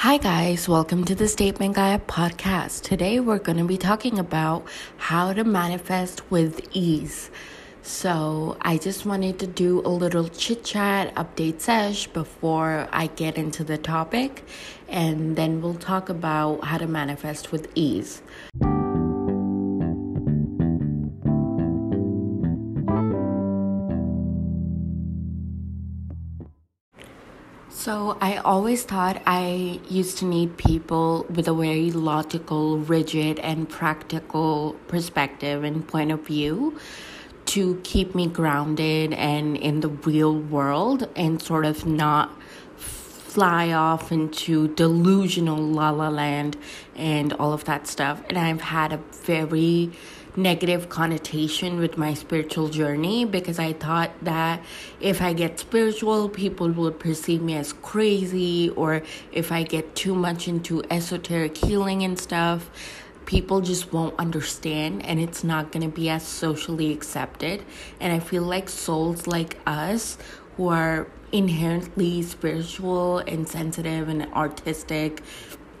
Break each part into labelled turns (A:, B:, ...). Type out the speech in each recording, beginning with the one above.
A: Hi, guys, welcome to the Statement Gaia podcast. Today, we're going to be talking about how to manifest with ease. So, I just wanted to do a little chit chat update sesh before I get into the topic, and then we'll talk about how to manifest with ease. So I always thought I used to need people with a very logical, rigid, and practical perspective and point of view to keep me grounded and in the real world and sort of not fly off into delusional la la land and all of that stuff. And I've had a very negative connotation with my spiritual journey because I thought that if I get spiritual, people would perceive me as crazy, or if I get too much into esoteric healing and stuff, people just won't understand and it's not going to be as socially accepted. And I feel like souls like us who are inherently spiritual and sensitive and artistic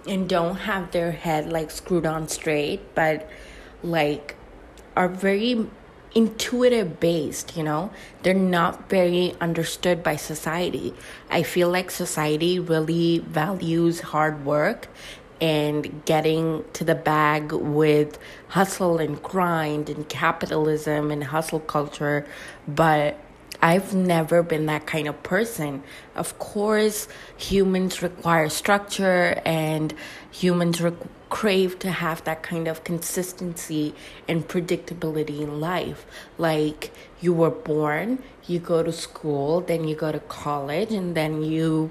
A: and don't have their head like screwed on straight, but like are very intuitive based, you know? They're not very understood by society. I feel like society really values hard work and getting to the bag with hustle and grind and capitalism and hustle culture, but I've never been that kind of person. Of course, humans require structure and humans re- crave to have that kind of consistency and predictability in life. Like you were born, you go to school, then you go to college, and then you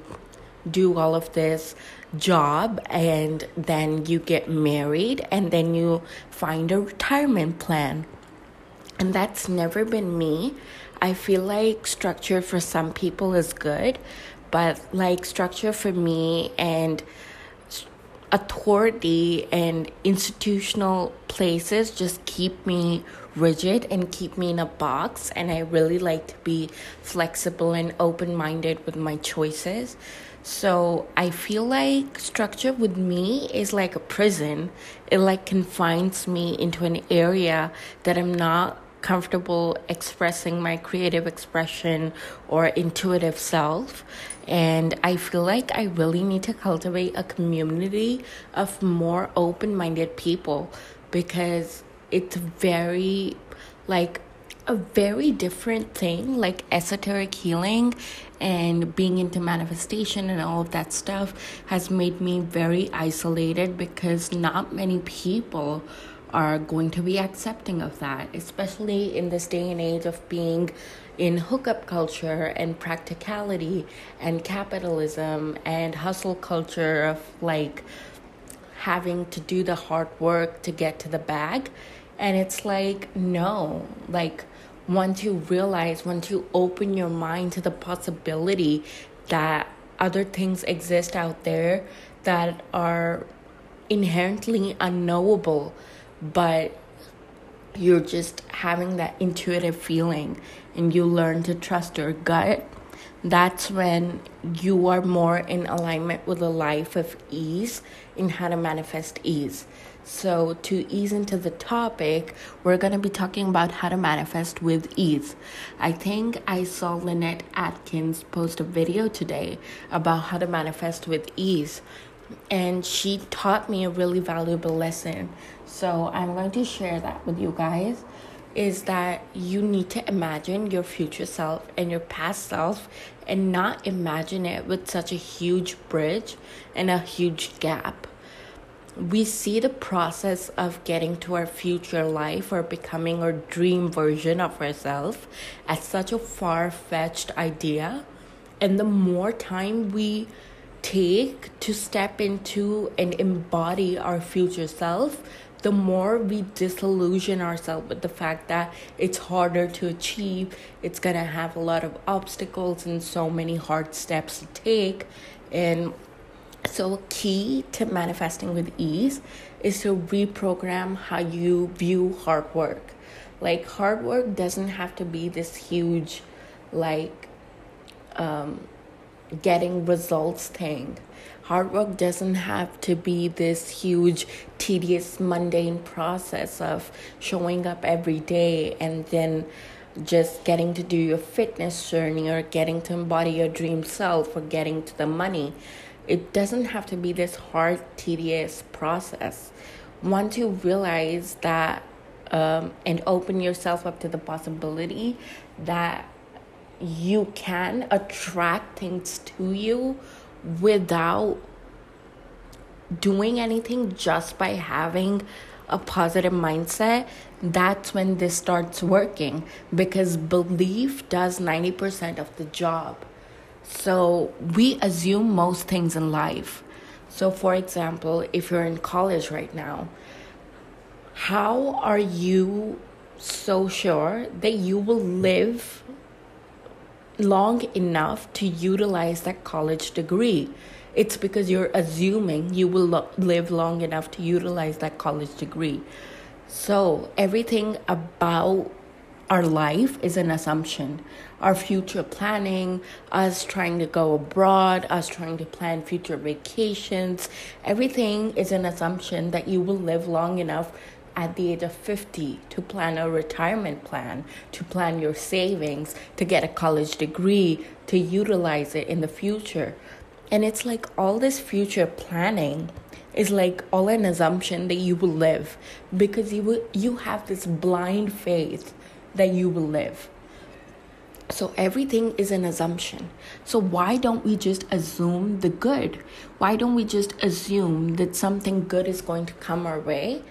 A: do all of this job and then you get married and then you find a retirement plan. And that's never been me. I feel like structure for some people is good, but like structure for me and authority and institutional places just keep me rigid and keep me in a box and I really like to be flexible and open-minded with my choices. So I feel like structure with me is like a prison. It like confines me into an area that I'm not comfortable expressing my creative expression or intuitive self. And I feel like I really need to cultivate a community of more open minded people because it's very, like, a very different thing, like esoteric healing and being into manifestation and all of that stuff has made me very isolated because not many people are going to be accepting of that, especially in this day and age of being in hookup culture and practicality and capitalism and hustle culture of like having to do the hard work to get to the bag. And it's like, no, like once you realize, once you open your mind to the possibility that other things exist out there that are inherently unknowable but you're just having that intuitive feeling and you learn to trust your gut, that's when you are more in alignment with a life of ease in how to manifest ease. So, to ease into the topic, we're going to be talking about how to manifest with ease. I think I saw Lynette Atkins post a video today about how to manifest with ease and she taught me a really valuable lesson. So I'm going to share that with you guys is that you need to imagine your future self and your past self and not imagine it with such a huge bridge and a huge gap. We see the process of getting to our future life or becoming our dream version of ourselves as such a far fetched idea. And the more time we take to step into and embody our future self, the more we disillusion ourselves with the fact that it's harder to achieve, it's gonna have a lot of obstacles and so many hard steps to take. And so, a key to manifesting with ease is to reprogram how you view hard work. Like, hard work doesn't have to be this huge, like, um, getting results thing. Hard work doesn't have to be this huge, tedious, mundane process of showing up every day and then just getting to do your fitness journey or getting to embody your dream self or getting to the money. It doesn't have to be this hard, tedious process. Once you realize that um, and open yourself up to the possibility that you can attract things to you without doing anything just by having a positive mindset, that's when this starts working because belief does 90% of the job. So we assume most things in life. So, for example, if you're in college right now, how are you so sure that you will live long enough to utilize that college degree. It's because you're assuming you will lo- live long enough to utilize that college degree. So, everything about our life is an assumption. Our future planning, us trying to go abroad, us trying to plan future vacations, everything is an assumption that you will live long enough at the age of 50 to plan a retirement plan, to plan your savings, to get a college degree, to utilize it in the future. And it's like all this future planning is like all an assumption that you will live because you will, you have this blind faith that you will live. So everything is an assumption. So why don't we just assume the good? Why don't we just assume that something good is going to come our way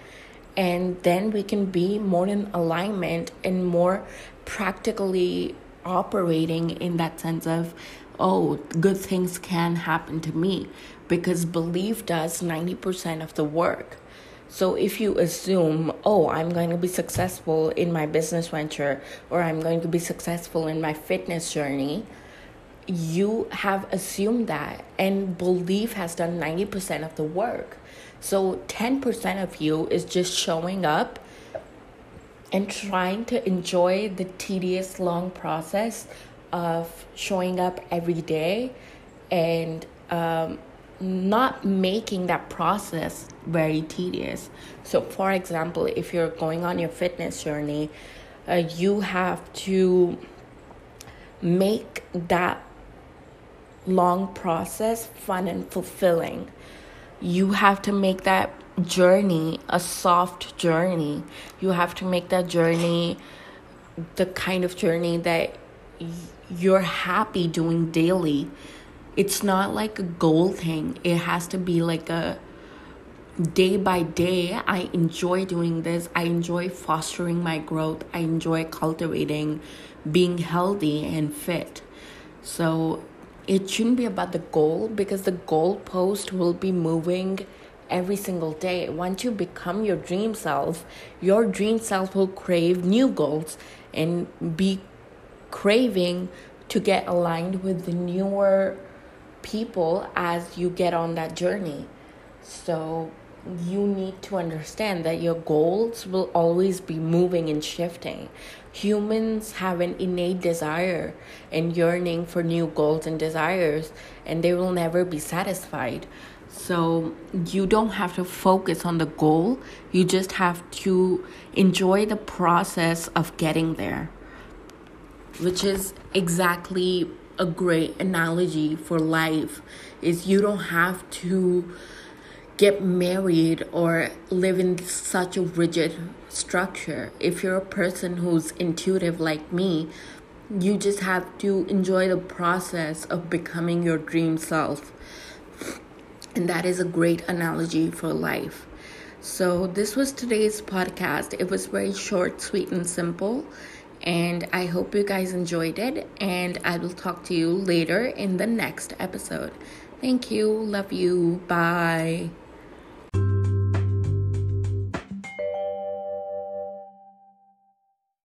A: and then we can be more in alignment and more practically operating in that sense of oh good things can happen to me. Because belief does 90% of the work. So if you assume oh i'm going to be successful in my business venture or i'm going to be successful in my fitness journey you have assumed that and belief has done 90% of the work so 10% of you is just showing up and trying to enjoy the tedious long process of showing up every day and um, not making that process very tedious. So, for example, if you're going on your fitness journey, uh, you have to make that long process fun and fulfilling you have to make that journey a soft journey. You have to make that journey the kind of journey that you're happy doing daily. It's not like a goal thing, it has to be like a day by day. I enjoy doing this, I enjoy fostering my growth, I enjoy cultivating being healthy and fit. So it shouldn't be about the goal because the goal post will be moving every single day. Once you become your dream self, your dream self will crave new goals and be craving to get aligned with the newer people as you get on that journey. So you need to understand that your goals will always be moving and shifting. Humans have an innate desire and yearning for new goals and desires, and they will never be satisfied. So, you don't have to focus on the goal, you just have to enjoy the process of getting there, which is exactly a great analogy for life is you don't have to get married or live in such a rigid structure. If you're a person who's intuitive like me, you just have to enjoy the process of becoming your dream self. And that is a great analogy for life. So, this was today's podcast. It was very short, sweet, and simple. And I hope you guys enjoyed it. And I will talk to you later in the next episode. Thank you. Love you. Bye.